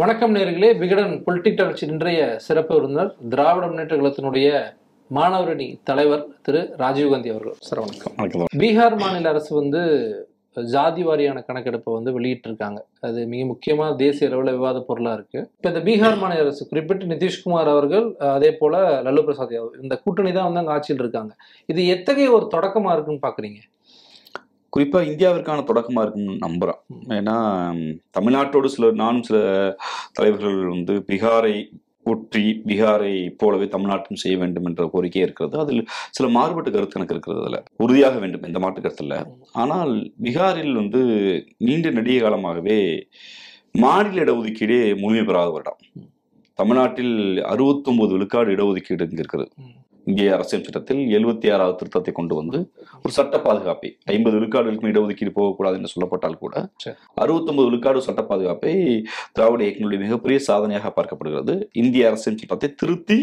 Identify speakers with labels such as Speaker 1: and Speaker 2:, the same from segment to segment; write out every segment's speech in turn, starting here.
Speaker 1: வணக்கம் நேர்களே. விகடன் பொலிட்டிக் இன்றைய சிறப்பு விருந்தினர் திராவிட முன்னேற்ற கழகத்தினுடைய மாணவரணி தலைவர் திரு ராஜீவ்காந்தி அவர்கள். சார் வணக்கம். பீகார் மாநில அரசு வந்து ஜாதி வாரியான கணக்கெடுப்பை வந்து வெளியிட்டிருக்காங்க. அது மிக முக்கியமான தேசிய அளவில் விவாத பொருளாக இருக்கு. இப்போ இந்த பீகார் மாநில அரசு குறிப்பிட்டு நிதிஷ்குமார் அவர்கள் அதே போல லல்லு பிரசாத் யாதவ் இந்த கூட்டணி தான் வந்து அங்கே ஆட்சியில் இருக்காங்க இது எத்தகைய ஒரு தொடக்கமா இருக்குன்னு பாக்குறீங்க?
Speaker 2: குறிப்பாக இந்தியாவிற்கான தொடக்கமாக இருக்குன்னு நம்புகிறேன் ஏன்னா தமிழ்நாட்டோடு சில நானும் சில தலைவர்கள் வந்து பீகாரை ஒற்றி பீகாரை போலவே தமிழ்நாட்டும் செய்ய வேண்டும் என்ற கோரிக்கை இருக்கிறது. அதில் சில மாறுபட்ட கருத்து எனக்கு இருக்கிறது அதில். உறுதியாக வேண்டும் இந்த மாற்று கருத்தில் ஆனால் பீகாரில் வந்து நீண்ட நெடிய காலமாகவே மாநில இடஒதுக்கீடே முழுமை பெறாத வருடம் தமிழ்நாட்டில் 69 விழுக்காடு இடஒதுக்கீடு இங்கே இருக்கிறது இந்திய அரசியல் சட்டத்தில் எழுபத்தி ஆறாவது திருத்தத்தை கொண்டு வந்து ஒரு சட்ட பாதுகாப்பை ஐம்பது விழுக்காடுகளுக்கும் இடஒதுக்கீடு போகக்கூடாது என்று சொல்லப்பட்டால் கூட. அறுபத்தொன்பது விழுக்காடு சட்ட பாதுகாப்பை திராவிட இயக்கங்களுடைய மிகப்பெரிய சாதனையாக பார்க்கப்படுகிறது இந்திய அரசியல் சட்டத்தை திருத்தி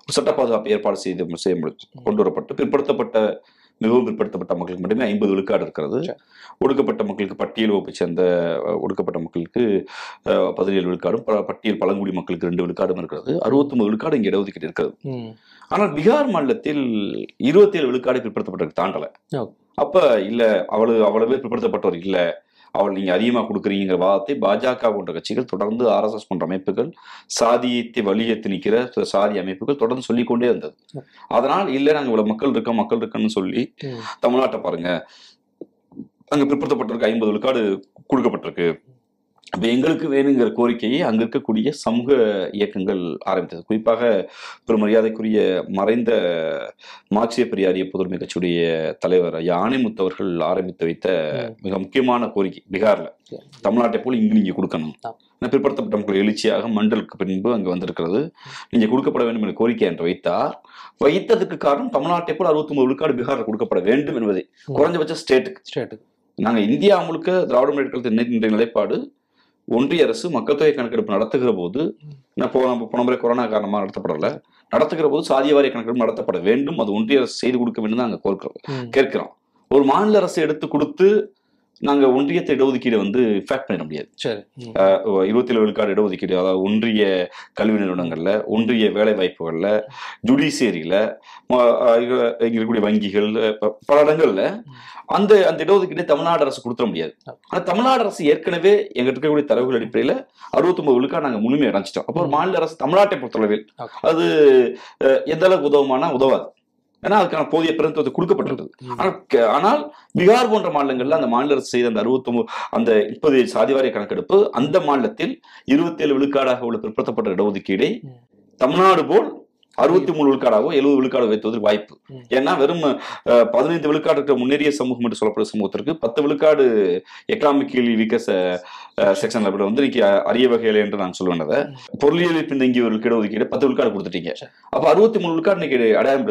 Speaker 2: ஒரு சட்ட பாதுகாப்பு ஏற்பாடு செய்து செய்ய கொண்டு வரப்பட்டு பிற்படுத்தப்பட்ட மிகவும் பிற்படுத்தப்பட்ட மக்களுக்கு மட்டுமே ஐம்பது விழுக்காடு இருக்கிறது. ஒடுக்கப்பட்ட மக்களுக்கு பட்டியல் வகுப்பை சேர்ந்த ஒடுக்கப்பட்ட மக்களுக்கு பதினேழு விழுக்காடும் பட்டியல் பழங்குடி மக்களுக்கு ரெண்டு விழுக்காடும் இருக்கிறது அறுபத்தொன்பது விழுக்காடு இங்கே இடஒதுக்கீடு இருக்கிறது. ஆனால் பீகார் மாநிலத்தில் இருபத்தி ஏழு விழுக்காடு பிற்படுத்தப்பட்ட தாண்டல. அப்ப இல்ல அவளு அவ்வளவு பேர் பிற்படுத்தப்பட்டவர் இல்ல அவள் நீங்க அதிகமா கொடுக்குறீங்கிற வாதத்தை பாஜக போன்ற கட்சிகள் தொடர்ந்து ஆர்எஸ்எஸ் போன்ற அமைப்புகள் சாதியத்தை வலியுறுத்தி நிற்கிற சில சாதி அமைப்புகள் தொடர்ந்து சொல்லிக்கொண்டே இருந்தது. அதனால் இல்ல நாங்க இவ்வளவு மக்கள் இருக்கோம் மக்கள் இருக்கோம்னு சொல்லி. தமிழ்நாட்டை பாருங்க. அங்க பிற்படுத்தப்பட்டிருக்கு ஐம்பது விழுக்காடு கொடுக்கப்பட்டிருக்கு. அப்ப எங்களுக்கு வேணுங்கிற கோரிக்கையை அங்க இருக்கக்கூடிய சமூக இயக்கங்கள் ஆரம்பித்தது. குறிப்பாக பெருமரியாதைக்குரிய மறைந்த மார்க்சிய பெரியாரிய பொதுமை கட்சியுடைய தலைவர் யானைமுத்து அவர்கள் ஆரம்பித்து வைத்த. மிக முக்கியமான கோரிக்கை பீகார்ல. தமிழ்நாட்டை போல இங்கு நீங்க கொடுக்கணும். பிற்படுத்தப்பட்ட மக்கள் எழுச்சியாக மண்டலுக்கு பின்பு அங்க வந்திருக்கிறது. நீங்க கொடுக்கப்பட வேண்டும் என்ற கோரிக்கை என்று வைத்தார். வைத்ததுக்கு காரணம் தமிழ்நாட்டை போல அறுபத்தி விழுக்காடு பீகாரில் கொடுக்கப்பட வேண்டும் என்பதை. குறைஞ்சபட்ச ஸ்டேட்டுக்கு.
Speaker 1: ஸ்டேட்டுக்கு.
Speaker 2: நாங்க இந்தியா முழுக்க திராவிட முன்னேற்ற நிலைப்பாடு ஒன்றிய அரசு மக்கள் தொகை கணக்கெடுப்பு நடத்துகிற போது நான் போன முறை கொரோனா காரணமாக நடத்தப்படல. நடத்துகிற போது சாதிய வாரிய கணக்கெடுப்பு நடத்தப்பட வேண்டும். அது ஒன்றிய அரசு செய்து கொடுக்க வேண்டும் தான் நாங்க கோர்க்கிறோம். கேட்கிறோம். ஒரு மாநில அரசு எடுத்து கொடுத்து நாங்க ஒன்றியத்தை இடஒதுக்கீடு வந்து ஃபேக்ட் பண்ணிட முடியாது. இருபத்தி ஏழு விழுக்காடு இடஒதுக்கீடு அதாவது ஒன்றிய கல்வி நிறுவனங்கள்ல ஒன்றிய வேலை வாய்ப்புகள்ல ஜுடிஷியரியில இருக்கக்கூடிய வங்கிகள் பல இடங்கள்ல அந்த அந்த இடஒதுக்கீட்டை தமிழ்நாடு அரசு கொடுத்துட முடியாது. ஆனா தமிழ்நாடு அரசு ஏற்கனவே எங்கிட்ட இருக்கக்கூடிய தரவுகள் அடிப்படையில அறுபத்தொன்பது விழுக்காடு நாங்க முழுமையை அடைஞ்சிட்டோம் அப்போ மாநில அரசு தமிழ்நாட்டை பொறுத்தளவில். அது எந்த அளவுக்கு உதவுமானா உதவாது. ஏன்னா அதுக்கான போதிய பிரதித்துவத்தை கொடுக்கப்பட்டிருக்குது
Speaker 1: ம்.
Speaker 2: ஆனால் பீகார் போன்ற மாநிலங்கள்ல அந்த மாநில அரசு செய்த அந்த அறுபத்தொன்பது அந்த முப்பது சாதிவாரிய கணக்கெடுப்பு அந்த மாநிலத்தில் இருபத்தேழு விழுக்காடாக உள்ள பிற்படுத்தப்பட்ட இடஒதுக்கீடை. தமிழ்நாடு போல் அறுபத்தி மூணு விழுக்காடாகவோ எழுபது விழுக்காடு வைத்துவதற்கு வாய்ப்பு. ஏன்னா வெறும் பதினைந்து விழுக்காடு முன்னேறிய சமூகம் என்று சொல்லப்படும் சமூகத்திற்கு பத்து விழுக்காடு எக்கனாமிக்கலி வீக்கஸ் செக்ஷன்ல கூட வந்து இன்னைக்கு அரிய வகையில் என்று நான் சொல்லுவேன் பொருளியலில் பின்தங்கியவர்களுக்கு இடஒதுக்கீடு பத்து விழுக்காடு கொடுத்துட்டீங்க. அப்ப அறுபத்தி மூணு விழுக்காடு இன்னைக்கு அடையாளம்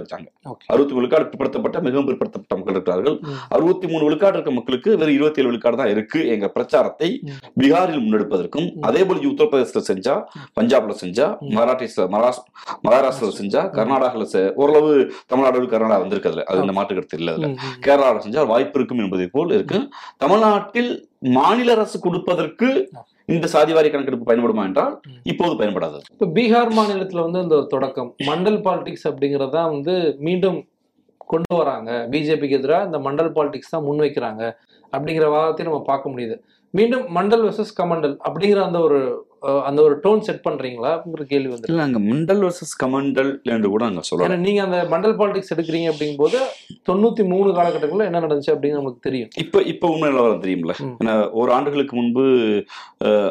Speaker 1: Okay.
Speaker 2: அறுபத்தி விழுக்காடு பிற்படுத்தப்பட்ட மிகவும் பிற்படுத்தப்பட்ட மக்கள் இருக்கிறார்கள். அறுபத்தி மூணு விழுக்காடு இருக்க மக்களுக்கு வெறும் இருபத்தி ஏழு விழுக்காடு தான் இருக்கு எங்க பிரச்சாரத்தை. பீகாரில் முன்னெடுப்பதற்கும். அதே போல உத்தரப்பிரதேசத்துல செஞ்சா பஞ்சாப்ல செஞ்சா. மராட்டிஸ்ல மகாராஷ் மகாராஷ்டிரல செஞ்சா கர்நாடகால செ- ஓரளவு தமிழ்நாடு கர்நாடகா வந்திருக்குதுல அது இந்த மாற்று கருத்து இல்ல அதுல. கேரளாவில் செஞ்சால் வாய்ப்பு இருக்கும் என்பதை போல் இருக்கு. தமிழ்நாட்டில் மாநில அரசு கொடுப்பதற்கு இந்த சாதிவாரி கணக்கெடுப்பு பயன்படுமா என்றால். இப்போது பயன்படாது.
Speaker 1: இப்போ பீகார் மாநிலத்துல வந்து இந்த ஒரு தொடக்கம். மண்டல் பாலிடிக்ஸ் அப்படிங்கறத வந்து மீண்டும் கொண்டு வராங்க. பிஜேபிக்கு எதிராக இந்த மண்டல் பாலிடிக்ஸ் தான் முன்வைக்கிறாங்க அப்படிங்கிற வாதத்தை நம்ம பார்க்க முடியுது. மீண்டும் மண்டல் வெர்சஸ் கமண்டல் அப்படிங்கிற அந்த ஒரு அந்த ஒரு டோன் செட் பண்றீங்களா கேள்வி வந்து
Speaker 2: இல்ல அங்க மண்டல் வர்சஸ் கமண்டல் என்று கூட அங்க சொல்லலாம்
Speaker 1: நீங்க அந்த மண்டல் பாலிடிக்ஸ் எடுக்கிறீங்க அப்படிங்கும்போது தொண்ணூத்தி மூணு காலகட்டங்களில் என்ன நடந்துச்சு அப்படின்னு நமக்கு தெரியும்
Speaker 2: இப்ப இப்ப உண்மை நிலவரம் தெரியும்ல. ஏன்னா ஒரு ஆண்டுகளுக்கு முன்பு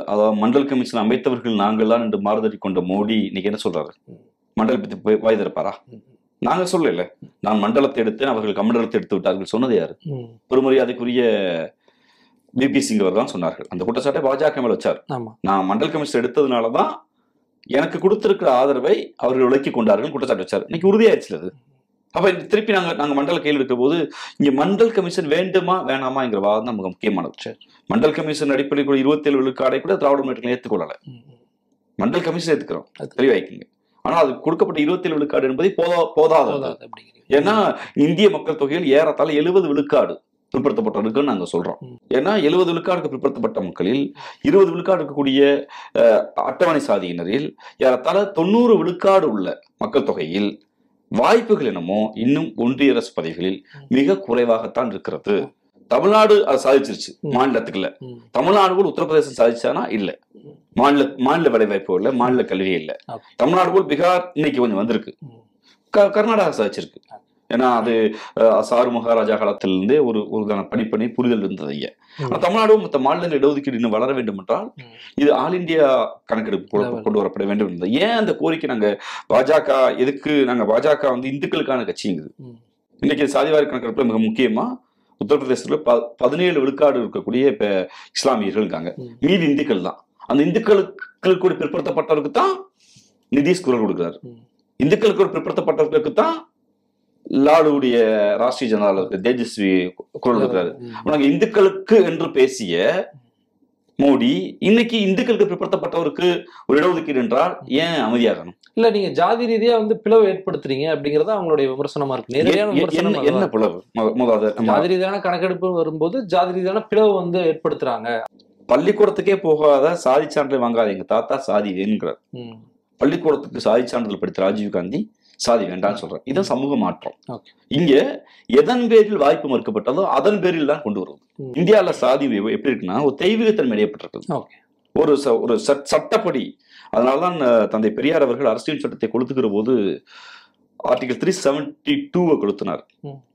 Speaker 2: அதாவது மண்டல் கமிஷன் அமைத்தவர்கள் நாங்கள் தான் என்று மாறுதறி கொண்ட மோடி இன்னைக்கு என்ன சொல்றாரு. மண்டல் பத்தி போய் வாய் திறப்பாரா. நாங்க சொல்லல நான் மண்டலத்தை எடுத்தேன் அவர்கள் கமண்டலத்தை எடுத்து விட்டார்கள் சொன்னது யாரு
Speaker 1: ம்.
Speaker 2: பெருமரியாதைக்குரிய பிபி சிங் அவர் தான் சொன்னார்கள். அந்த குற்றச்சாட்டை பாஜக மேல வச்சார். நான் மண்டல் கமிஷன் எடுத்ததுனால தான் எனக்கு கொடுத்திருக்கிற ஆதரவை அவர்கள் விலக்கி கொண்டார்கள் குற்றச்சாட்டு வச்சார். இன்னைக்கு உறுதியாயிடுச்சு அது. அப்ப திருப்பி நாங்க நாங்க மண்டல கையில் எடுக்கிற போது இங்க மண்டல் கமிஷன் வேண்டுமா வேணாமாங்கிற வாதம் தான் மிக முக்கியமானது. மண்டல் கமிஷன் அடிப்படையில் கூட இருபத்தி ஏழு விழுக்காடை கூட திராவிட முன்னேற்றம் ஏற்றுக்கொள்ளல. மண்டல் கமிஷன் ஏத்துக்கிறோம்.
Speaker 1: அது-
Speaker 2: தெளிவாய்க்குங்க. ஆனா அது கொடுக்கப்பட்ட இருபத்தி ஏழு விழுக்காடு என்பது போதா போதாது ஏன்னா இந்திய மக்கள் தொகையில் ஏறத்தாழ எழுபது விழுக்காடு பிற்படுத்தப்பட்டவர்களுக்கு நாங்க சொல்றோம். ஏன்னா எழுபது விழுக்காடுக்கு பிற்படுத்தப்பட்ட மக்களில் இருபது விழுக்காடு இருக்கக்கூடிய அட்டவணை சாதியினரில் ஏறத்தாழ தொண்ணூறு விழுக்காடு உள்ள மக்கள் தொகையில் வாய்ப்புகள் என்னமோ இன்னும் ஒன்றிய அரசு பதவிகளில் மிக குறைவாகத்தான் இருக்கிறது. தமிழ்நாடு அதை சாதிச்சிருச்சு. மாநிலத்துக்குள்ள. தமிழ்நாடு கூட உத்தரப்பிரதேசம் சாதிச்சானா? இல்ல. மாநில மாநில வேலைவாய்ப்பு இல்ல மாநில கல்வி இல்ல. தமிழ்நாடு கூட பீகார் இன்னைக்கு கொஞ்சம் வந்திருக்கு. கர்நாடகா சாதிச்சிருக்கு. ஏன்னா அது சாரு மகாராஜா காலத்திலிருந்தே ஒரு ஒரு படிப்பணி புரிதல் இருந்தது ஐயா
Speaker 1: ம்.
Speaker 2: ஆனா தமிழ்நாடு மற்ற மாநிலங்கள் இடஒதுக்கீடு இன்னும் வளர வேண்டும் என்றால். இது ஆல் இந்தியா கணக்கெடுப்பு கொண்டு- வரப்பட வேண்டும் இருந்தது ஏன் அந்த கோரிக்கை நாங்க பாஜக எதுக்கு நாங்க பாஜக வந்து இந்துக்களுக்கான கட்சிங்குது. இன்னைக்கு சாதிவாரி கணக்கெடுப்புல மிக முக்கியமா உத்தரப்பிரதேசத்துல ப பதினேழு விழுக்காடு இருக்கக்கூடிய இப்ப இஸ்லாமியர்கள் இருக்காங்க. மீதி இந்துக்கள் தான் அந்த இந்துக்களுக்கு கூட பிற்படுத்தப்பட்டவருக்கு தான் நிதிஷ் குரல் கொடுக்கிறார். இந்துக்களுக்கு ஒரு பிற்படுத்தப்பட்டவர்களுக்கு தான் லாலுடைய ராஷ்டிரிய ஜனதாதளத்துக்கு தேஜஸ்வி குரல். அப்ப நாங்க இந்துக்களுக்கு என்று பேசிய மோடி இன்னைக்கு இந்துக்களுக்கு பிற்படுத்தப்பட்டவருக்கு ஒரு இடஒதுக்கீடு என்றால் ஏன் அமைதியாகணும்
Speaker 1: இல்ல நீங்க ஜாதி ரீதியா வந்து பிளவு ஏற்படுத்துறீங்க அப்படிங்கறது அவங்களுடைய விமர்சனமா இருக்கு.
Speaker 2: என்ன-. பிளவு?
Speaker 1: ஜாதி ரீதியான கணக்கெடுப்பு வரும்போது ஜாதி ரீதியான பிளவு வந்து ஏற்படுத்துறாங்க.
Speaker 2: பள்ளிக்கூடத்துக்கே போகாத சாதி சான்றிதழ் வாங்காத எங்க தாத்தா சாதி வேணுங்கிறார். பள்ளிக்கூடத்துக்கு சாதி சான்றிதழ் படித்த ராஜீவ் காந்தி சாதி வேண்டாம்னு சொல்றார் இதுதான் சமூக மாற்றம். இங்க எதன் பேரில் வாய்ப்பு மறுக்கப்பட்டதோ அதன் பேரில் தான் கொண்டு வருவது.
Speaker 1: ம்.
Speaker 2: இந்தியால சாதி எப்படி இருக்குன்னா ஒரு தெய்வீகத்தன்மை இடையப்பட்டிருக்குது
Speaker 1: Okay.
Speaker 2: ஒரு ஒரு சட்- சட்டப்படி. அதனாலதான் தந்தை பெரியார் அவர்கள் அரசியல் சட்டத்தை கொளுத்துக்கிற போது ஆர்டிகல் த்ரீ செவன்டி டூவை கொளுத்தினார்.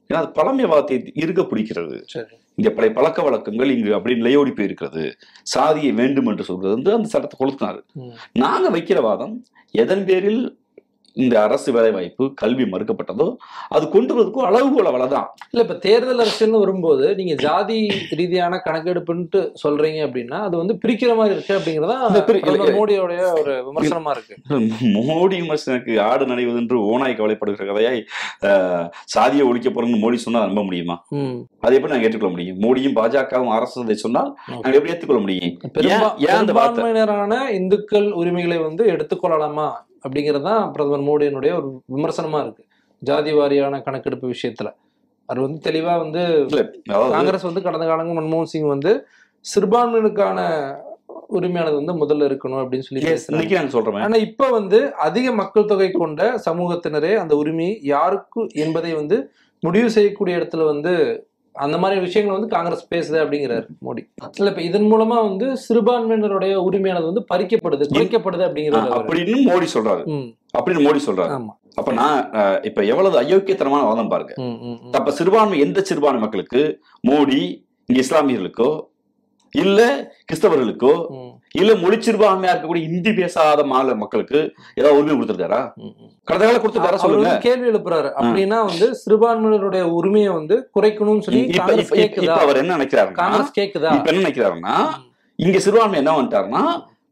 Speaker 2: ஏன்னா அது பழமைவாதத்தை இருக்க பிடிக்கிறது. இந்த பழைய பழக்க வழக்கங்கள் இங்கு அப்படி நிலையோடி போயிருக்கிறது. சாதியை வேண்டும் என்று சொல்றது வந்து அந்த சட்டத்தை கொளுத்தினார். நாங்க வைக்கிற வாதம் எதன் பேரில் இந்த அரசு வேலைவாய்ப்பு கல்வி மறுக்கப்பட்டதோ அது கொண்டு வரதுக்கும் அளவுகோல் அவ்வளவுதான்.
Speaker 1: இல்ல இப்ப தேர்தல் அரசியல்னு வரும்போது நீங்க ஜாதி ரீதியான கணக்கெடுப்புன்ட்டு சொல்றீங்க அப்படின்னா அது வந்து பிரிக்கிற மாதிரி இருக்கு அப்படிங்கறதா மோடியோடைய ஒரு விமர்சனமா இருக்கு.
Speaker 2: மோடி விமர்சனக்கு ஆடு நடைவது என்று ஓனாய் கவலைப்படுகிற கதையாய் சாதியை ஒழிக்க போறோம்னு மோடி சொன்னா நம்ப முடியுமா. அதை எப்படி நாங்க ஏற்றுக்கொள்ள முடியும்? மோடியும் பாஜகவும் அரசு அதை சொன்னால் நாங்க எப்படி ஏற்றுக்கொள்ள முடியும்?
Speaker 1: பெரும்பான்மையினரான இந்துக்கள் உரிமைகளை வந்து எடுத்துக்கொள்ளலாமா? அப்படிங்கிறது தான் பிரதமர் மோடியினுடைய ஒரு விமர்சனமா இருக்கு. ஜாதி வாரியான கணக்கெடுப்பு விஷயத்துல. அது வந்து தெளிவா வந்து காங்கிரஸ் வந்து கடந்த காலங்கள் மன்மோகன் சிங் வந்து சிறுபான்மையினுக்கான உரிமையானது வந்து முதல்ல இருக்கணும் அப்படின்னு சொல்லி
Speaker 2: நாங்க சொல்றோமே
Speaker 1: ஆனா இப்ப வந்து அதிக மக்கள் தொகை கொண்ட சமூகத்தினரே அந்த உரிமையை யாருக்கு என்பதை வந்து முடிவு செய்யக்கூடிய இடத்துல வந்து அந்த மாதிரி விஷயங்களை வந்து காங்கிரஸ் பேசுது அப்படிங்கிறாரு மோடி. இல்ல இப்ப இதன் மூலமா வந்து சிறுபான்மையினருடைய உரிமையானது வந்து பறிக்கப்படுது குறைக்கப்படுது அப்படிங்கிறது.
Speaker 2: அப்படின்னு மோடி சொல்றாரு. அப்படின்னு மோடி சொல்றாரு. அப்ப நான் இப்ப எவ்வளவு அயோக்கியத்தனமான வாதம் பாருங்க. அப்ப சிறுபான்மை எந்த சிறுபான்மை மக்களுக்கு மோடி இங்க இஸ்லாமியர்களுக்கோ இல்ல கிறிஸ்தவர்களுக்கோ இல்ல மொழி சிறுபான்மையா இருக்கக்கூடிய இந்தி பேசாத மாநில மக்களுக்கு ஏதாவது உரிமை கொடுத்திருக்காரா. கடந்த காலம் கொடுத்திருக்காரா? சொல்லுங்க.
Speaker 1: கேள்வி எழுப்புறாரு. அப்படின்னா வந்து சிறுபான்மையினருடைய உரிமையை வந்து குறைக்கணும்னு சொல்லி
Speaker 2: அவர் என்ன நினைக்கிறாருன்னா
Speaker 1: காங்கிரஸ் கேக்குதா?
Speaker 2: இப்ப என்ன நினைக்கிறாருன்னா இங்க சிறுபான்மை என்ன வந்துட்டாருன்னா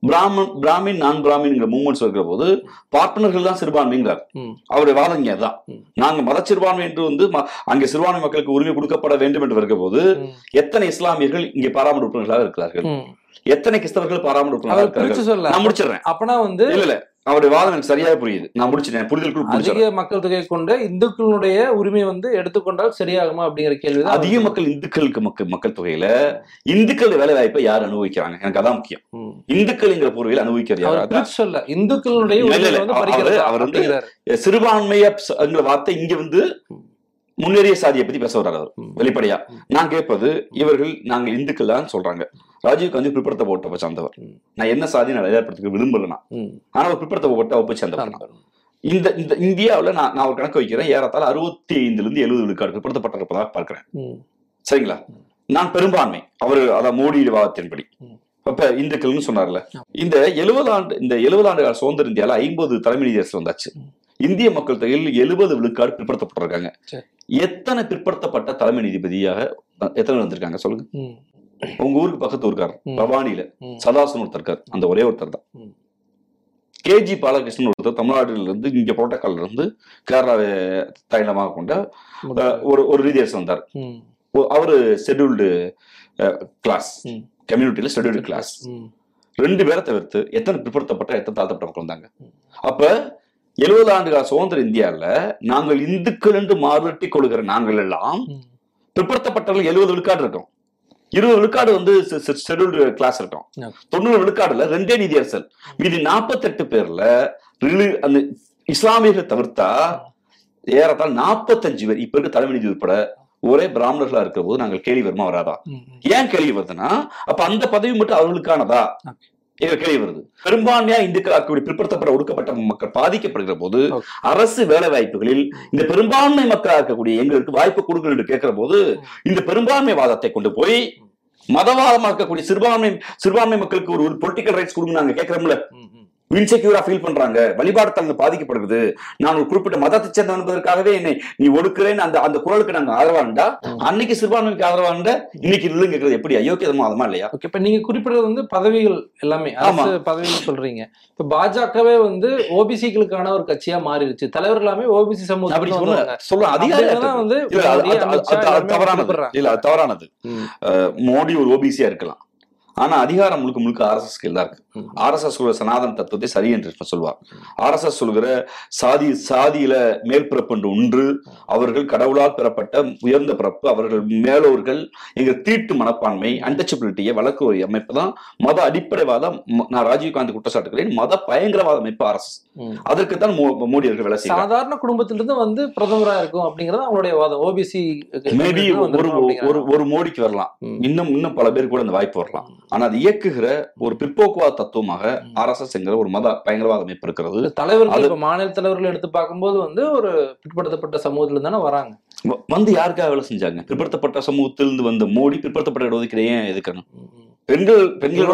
Speaker 2: பிராமன் பிராமின் நான் பிராமின்ங்கிற மூமெண்ட்ஸ் இருக்கிற போது பார்ட்னர்கள் தான் சிறுபான்மைங்கிறார். அவருடைய வாதம் இங்க அதான்
Speaker 1: ம்.
Speaker 2: நாங்க மத சிறுபான்மை என்று வந்து அங்கே சிறுபான்மை மக்களுக்கு உரிமை கொடுக்கப்பட வேண்டும் என்று வருகிற போது எத்தனை இஸ்லாமியர்கள் இங்கே உறுப்பினர்களாக இருக்கிறார்கள். எத்தனை கிறிஸ்தவர்கள் பாராமட உறுப்பினர்களாக இருக்கிறார்கள்? நான் முடிச்சிடுறேன்.
Speaker 1: அப்பனா வந்து
Speaker 2: இல்ல. அவருடைய வாதம் எனக்கு சரியாக புரியுது. நான் முடிச்சிட்டேன். புரிதலுக்குள்
Speaker 1: அதிக மக்கள் தொகை கொண்ட இந்துக்களுடைய உரிமை வந்து எடுத்துக்கொண்டால் சரியாகுமா அப்படிங்கிற கேள்விதான்
Speaker 2: அதிக மக்கள் இந்துக்களுக்கு மக்கள் மக்கள் தொகையில இந்துக்கள் வேலை வாய்ப்பை யார் அனுபவிக்கிறாங்க? எனக்கு அதான் முக்கியம். இந்துக்கள்ங்கிற போர்வையில் அனுபவிக்கிறது
Speaker 1: சொல்ல இந்துக்களுடைய
Speaker 2: அவர் வந்து சிறுபான்மையங்கிற வார்த்தை இங்க வந்து முன்னேறிய சாதியை பத்தி பேச வர்றாரு அவர். வெளிப்படையா. நான் கேட்பது இவர்கள் நாங்கள் இந்துக்கள் தான் சொல்றாங்க. ராஜீவ் காந்தி பிற்படுத்த போட்ட சார்ந்தவர். நான் என்ன சாதி நான் ஏற்படுத்துக்க விரும்பல நான்
Speaker 1: ம்.
Speaker 2: ஆனா அவர் பிற்படுத்த போட்ட வகுப்பை சேர்ந்தவர். இந்த இந்த இந்தியாவுல நான் நான் ஒரு கணக்கு வைக்கிறேன் ஏறத்தாழ அறுபத்தி ஐந்துல இருந்து எழுபது விழுக்காடு பிற்படுத்தப்பட்டிருப்பதாக பார்க்கிறேன். சரிங்களா நான் பெரும்பான்மை அவர் அதான் மோடி வாதத்தின்படி. அப்ப இந்துக்கள்னு சொன்னார்ல இந்த எழுபது ஆண்டு இந்த எழுபது ஆண்டு கால சுதந்திர இந்தியால ஐம்பது தலைமை நீதியரசு வந்தாச்சு. இந்திய மக்கள் தொகையில் எழுபது விழுக்காடு பிற்படுத்தப்பட்டிருக்காங்க. எத்தனை பிற்படுத்தப்பட்ட தலைமை நீதிபதியாக எத்தனை வந்திருக்காங்க சொல்லுங்க. உங்க ஊருக்கு பக்கத்து ஊருக்காரர்
Speaker 1: ம்.
Speaker 2: பவானியில. சதாசன் ஒருத்தர் இருக்கார் அந்த ஒரே ஒருத்தர் தான். கேஜி பாலகிருஷ்ணன் ஒருத்தர் தமிழ்நாட்டில இருந்து இங்க புரோட்டோக்கால்ல இருந்து கேரளாவை தைலமாக கொண்ட ஒரு ஒரு நீதியரசர் வந்தார் அவரு ஷெட்யூல்டு கிளாஸ். கம்யூனிட்டியில ஷெட்யூல்டு கிளாஸ். ரெண்டு பேரை தவிர்த்து எத்தனை பிற்படுத்தப்பட்ட எத்தனை தாழ்த்தப்பட்ட மக்கள் வந்தாங்க. அப்ப எழுபது ஆண்டு கால சுதந்திர இந்தியால நாங்கள் இந்துக்கள் என்று மாறுட்டி கொள்கிற நாங்கள் எல்லாம். பிற்படுத்தப்பட்டவர்கள் எழுபது விழுக்காடு இருக்கும் இருபது விழுக்காடு வந்து ஷெட்யூல்டு கிளாஸ் இருக்கும். தொண்ணூறு விழுக்காடுல ரெண்டே நீதியரசர் மீதி நாற்பத்தெட்டு பேர்ல ரிலி- அந்த இஸ்லாமியர்களை தவிர்த்தா ஏறத்தாழ நாற்பத்தஞ்சு பேர் இப்ப இருக்க தலைமை நீதி உட்பட ஒரே பிராமணர்களா இருக்கிற போது நாங்கள் கேள்வி வருமா வராதா. ஏன் கேள்வி வருதுன்னா அப்ப அந்த பதவி மட்டும் அவர்களுக்கானதா? கேள்வி வருது பெரும்பான்மையா இந்துக்கள் அப்படி பிற்படுத்தப்பட்ட ஒடுக்கப்பட்ட மக்கள் பாதிக்கப்படுகிற போது. அரசு வேலை வாய்ப்புகளில் இந்த பெரும்பான்மை மக்களா இருக்கக்கூடிய எங்களுக்கு வாய்ப்பு கொடுங்கள் என்று கேட்கிற போது இந்த பெரும்பான்மை வாதத்தை கொண்டு போய் மதவாதமாக்கக்கூடிய சிறுபான்மை சிறுபான்மை மக்களுக்கு ஒரு பொலிட்டிக்கல் ரைட்ஸ் கொடுங்க நாங்க கேட்கிறோம்ல. இன்செக்யூரா ஃபீல் பண்றாங்க. வழிபாடு தங்கள் பாதிக்கப்படுகிறது. நான் ஒரு குறிப்பிட்ட மதத்தை சேர்ந்த என்பதற்காகவே என்னை நீ ஒடுக்குறேன்னு அந்த அந்த குரலுக்கு நாங்க ஆதரவாண்டா அன்னைக்கு சிறுபான்மைக்கு ஆதரவாண்டா இன்னைக்கு இல்லைன்னு கேட்கறது எப்படி? அயோக்கியதமா அதமா இல்லையா?
Speaker 1: ஓகே இப்ப நீங்க குறிப்பிடுறது வந்து பதவிகள் எல்லாமே. அரசு பதவிகள் சொல்றீங்க. இப்ப பாஜகவே வந்து ஓபிசிகளுக்கான ஒரு கட்சியா மாறிடுச்சு. தலைவர் எல்லாமே ஓபிசி சமூகத்துல
Speaker 2: சொல்ல
Speaker 1: வந்தவங்க.
Speaker 2: சொல்ல அதிகாரி
Speaker 1: அப்படிங்கிறதான் வந்து
Speaker 2: தவறானது. இல்ல தவறானது. மோடி ஒரு ஓபிசியா இருக்கலாம். ஆனா அதிகாரம் முழுக்க முழுக்க ஆர்எஸ்எஸ் தான் இருக்கு. ஆர்எஸ்எஸ் சொல்ற சனாதன தத்துவத்தை சரி என்று சொல்வார் ஆர்எஸ்எஸ் சொல்கிற சாதி சாதியில மேல்பிறப்பு என்று ஒன்று அவர்கள் கடவுளால் பெறப்பட்ட உயர்ந்த பிறப்பு அவர்கள் மேலோர்கள் எங்க தீட்டு மனப்பான்மை அன்டச்சபிலிட்டியை ஒரு அமைப்பு தான் மத அடிப்படைவாதம் ம- நான் ராஜீவ்காந்தி குற்றச்சாட்டுகிறேன் மத பயங்கரவாத அமைப்பு அரசு
Speaker 1: ம்.
Speaker 2: அதற்கு தான் மோடி அவர்கள் வேலை செய்யறாங்க
Speaker 1: சாதாரண குடும்பத்திலிருந்து வந்து பிரதமரா இருக்கும் அப்படிங்கறது அவங்களுடைய வாதம். ஓபிசி
Speaker 2: மேபி ஒரு ஒரு மோடிக்கு வரலாம். இன்னும் இன்னும் பல பேர் கூட அந்த வாய்ப்பு வரலாம். ஆனா அது இயக்குகிற ஒரு பிற்போக்குவாத தத்துவமாக ஆர்எஸ்எஸ் என்கிற ஒரு மத பயங்கரவாத அமைப்பு இருக்கிறது.
Speaker 1: தலைவர்கள் மாநில தலைவர்கள் எடுத்து பார்க்கும்போது வந்து ஒரு பிற்படுத்தப்பட்ட சமூகத்துல தானே வராங்க.
Speaker 2: வந்து யாருக்காக வேலை செஞ்சாங்க? பிற்படுத்தப்பட்ட சமூகத்திலிருந்து வந்த மோடி பிற்படுத்தப்பட்ட இடஒதுக்கீடு ஏன் எதுக்கணும் பெண்கள் பெண்கள்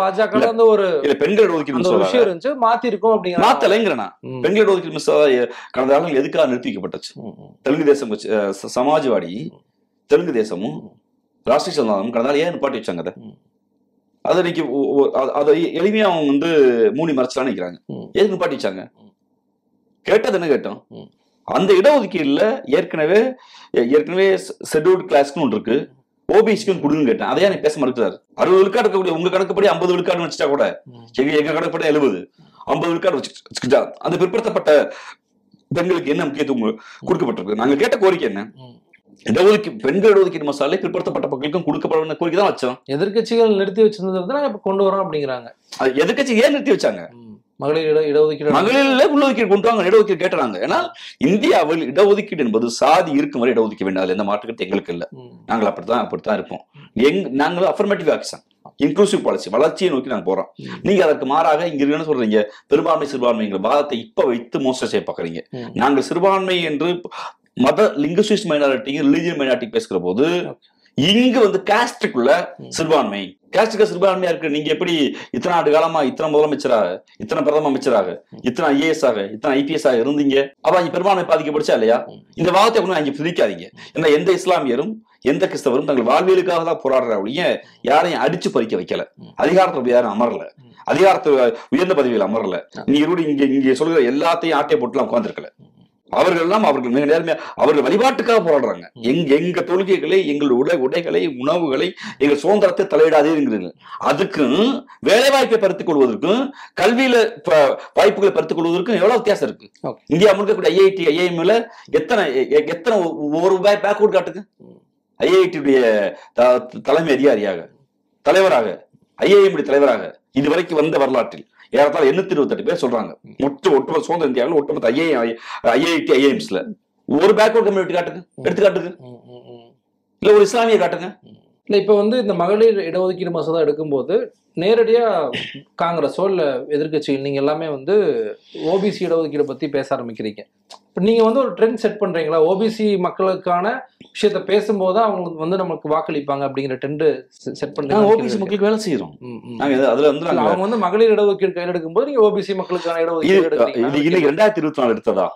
Speaker 1: பாஜக வந்து ஒரு
Speaker 2: இல்ல பெண்கள் சொல்லாத.
Speaker 1: விஷயம் இருந்துச்சு மாத்தி இருக்கும் அப்படிங்கிற
Speaker 2: மாத்தலைங்கிறனா பெண்கள் இடஒதுக்கீடு மிஸ் கடந்த காலங்கள் எதுக்காக நிறுத்தி வைக்கப்பட்டுச்சு தெலுங்கு தேசம் சமாஜ்வாடி தெலுங்கு தேசமும் ராஷ்டிரிய ஜனதாவும் கடந்த நாள் ஏன் நிப்பாட்டி வச்சாங்க அதை. அதை இன்னைக்கு அதை எளிமையா அவங்க வந்து மூணி மறைச்சலான்னு நிக்கிறாங்க
Speaker 1: ம்.
Speaker 2: எதுக்கு நிப்பாட்டி வச்சாங்க. கேட்டது என்ன கேட்டோம். அந்த இடஒதுக்கீடுல ஏற்கனவே ஏற்கனவே ஷெட்யூல்டு கிளாஸ்க்கு ஒன்று இருக்கு. ஓபிசிக்கு கொடுங்கன்னு கேட்டேன். அதையா நீ பேச மறுக்கிறாரு அறுபது விழுக்காடு இருக்கக்கூடிய உங்க கணக்குப்படி ஐம்பது விழுக்காடு வச்சுட்டா கூட எங்க எங்க கணக்குப்படி எழுபது? ஐம்பது விழுக்காடு வச்சு வச்சுக்கிட்டா அந்த பிற்படுத்தப்பட்ட பெண்களுக்கு என்ன முக்கியத்துவம் கொடுக்கப்பட்டிருக்கு? நாங்க கேட்ட கோரிக்கை என்ன? இடஒதுக்கீடு பெண்கள் இடஒதுக்கீடு மசாலை பிற்படுத்தப்பட்ட மக்களுக்கும் கொடுக்கப்பட கோரிக்கை தான் வச்சோம்.
Speaker 1: எதிர்க்கட்சிகள் நிறுத்தி வச்சிருந்தது நாங்க இப்ப கொண்டு வரோம் அப்படிங்கிறாங்க.
Speaker 2: அது எதிர்க்கட்சி ஏன் நிறுத்தி வச்சாங்க.
Speaker 1: மகளிர் இட இடஒதுக்கீடு
Speaker 2: மகளிர்ல உள்ளொதுக்கீடு கொண்டு வாங்க இடஒதுக்கீடு கேட்டுறாங்க ஏன்னா இந்தியாவில் இடஒதுக்கீடு என்பது சாதி இருக்கும் வரை இடஒதுக்க வேண்டும். அதுல எந்த மாற்றுக்கட்டு எங்களுக்கு இல்ல. நாங்கள் அப்படித்தான் அப்படித்தான் இருப்போம். எங் நாங்களும் அஃபர்மேட்டிவ் ஆக்ஷன் இன்க்ளூசிவ் பாலிசி வளர்ச்சியை நோக்கி நாங்க போறோம். நீங்க அதற்கு மாறாக இங்க என்ன சொல்றீங்க? பெரும்பான்மை சிறுபான்மைங்கிற வாதத்தை இப்ப வைத்து மோசம் செய்ய பாக்குறீங்க. நாங்கள் சிறுபான்மை என்று மத லிங்குசிஸ்ட் மைனாரிட்டி ரிலிஜியன் மைனாரிட்டி பேசுகிற போது இங்க வந்து காஸ்டுக்குள்ள
Speaker 1: ம்.
Speaker 2: சிறுபான்மை காஸ்டுக்கு சிறுபான்மையா இருக்கு நீங்க எப்படி இத்தனை ஆண்டு காலமா இத்தனை முதலமைச்சராக இத்தனை பிரதம அமைச்சராக இத்தனை ஐஏஎஸ் ஆக இத்தனை ஐபிஎஸ் ஆக இருந்தீங்க? அப்ப அங்க பெரும்பான்மை பாதிக்கப்படுச்சா இல்லையா? இந்த வாதத்தை கொண்டு அங்க பிரிக்காதீங்க ஏன்னா எந்த இஸ்லாமியரும் எந்த கிறிஸ்தவரும் தங்கள் வாழ்வியலுக்காக தான் போராடுற ஒழிய யாரையும் அடிச்சு பறிக்க வைக்கல. அதிகாரத்தில் யாரும் அமரல. அதிகாரத்தை உயர்ந்த பதவியில் அமரல. நீ இருடி இங்க இங்க சொல்கிற எல்லாத்தையும் ஆட்டை போட்டுலாம் உட்காந்துருக்கல அவர்கள் எல்லாம் அவர்கள் மிக நேர்மையா அவர்கள் வழிபாட்டுக்காக போராடுறாங்க. எங்க எங்க தொழுகைகளை எங்கள் உடை உடைகளை உணவுகளை எங்கள் சுதந்திரத்தை தலையிடாதேங்கிறீங்க அதுக்கும் வேலை வாய்ப்பை பறித்துக் கொள்வதற்கும் கல்வியில வாய்ப்புகளை பறித்துக் கொள்வதற்கும் எவ்வளவு வித்தியாசம் இருக்கு. இந்தியா முழுக்க கூட ஐஐடி ஐஐஎம்ல எத்தனை எத்தனை ஒரு ரூபாய் பேக்வர்ட் காட்டுக்கு. ஐஐடியுடைய தலைமை அதிகாரியாக தலைவராக ஐஐஎம் தலைவராக இதுவரைக்கும் வந்த வரலாற்றில். ஏறத்தாழ எண்ணூத்தி இருபத்தெட்டு பேர் சொல்றாங்க. மொத்த ஒட்டுமொத்த சுதந்திர இந்தியாவில் ஒட்டுமொத்த ஐஐ ஐஐடி ஐஐஎம்ஸ்ல ஒரு பேக்வர்ட் கம்யூனிட்டி காட்டுங்க. எடுத்து காட்டுங்க. இல்ல ஒரு இஸ்லாமிய காட்டுங்க.
Speaker 1: இல்ல இப்ப வந்து இந்த மகளிர் இடஒதுக்கீடு மசோதா எடுக்கும்போது நேரடியா காங்கிரஸோ இல்ல எதிர்க்கட்சிகள் நீங்க எல்லாமே வந்து ஓபிசி இடஒதுக்கீடு பத்தி பேச ஆரம்பிக்கிறீங்க. இப்ப நீங்க வந்து ஒரு ட்ரெண்ட் செட் பண்றீங்களா? ஓபிசி மக்களுக்கான விஷயத்த பேசும்போது அவங்க வந்து நமக்கு வாக்களிப்பாங்க அப்படிங்கிற ட்ரெண்ட் செட்
Speaker 2: நாங்க ஓபிசி மக்களுக்கு வேலை செய்யறோம்
Speaker 1: ம், ம்.
Speaker 2: நாங்க இது- அதுல வந்து
Speaker 1: அவங்க வந்து மகளிர் இடஒதுக்கீடு கையில் எடுக்கும்போது நீங்க ஓபிசி மக்களுக்கான இடஒதுக்கீடு?
Speaker 2: இன்னைக்கு ரெண்டாயிரத்தி இருபத்தி நாலு எடுத்ததா?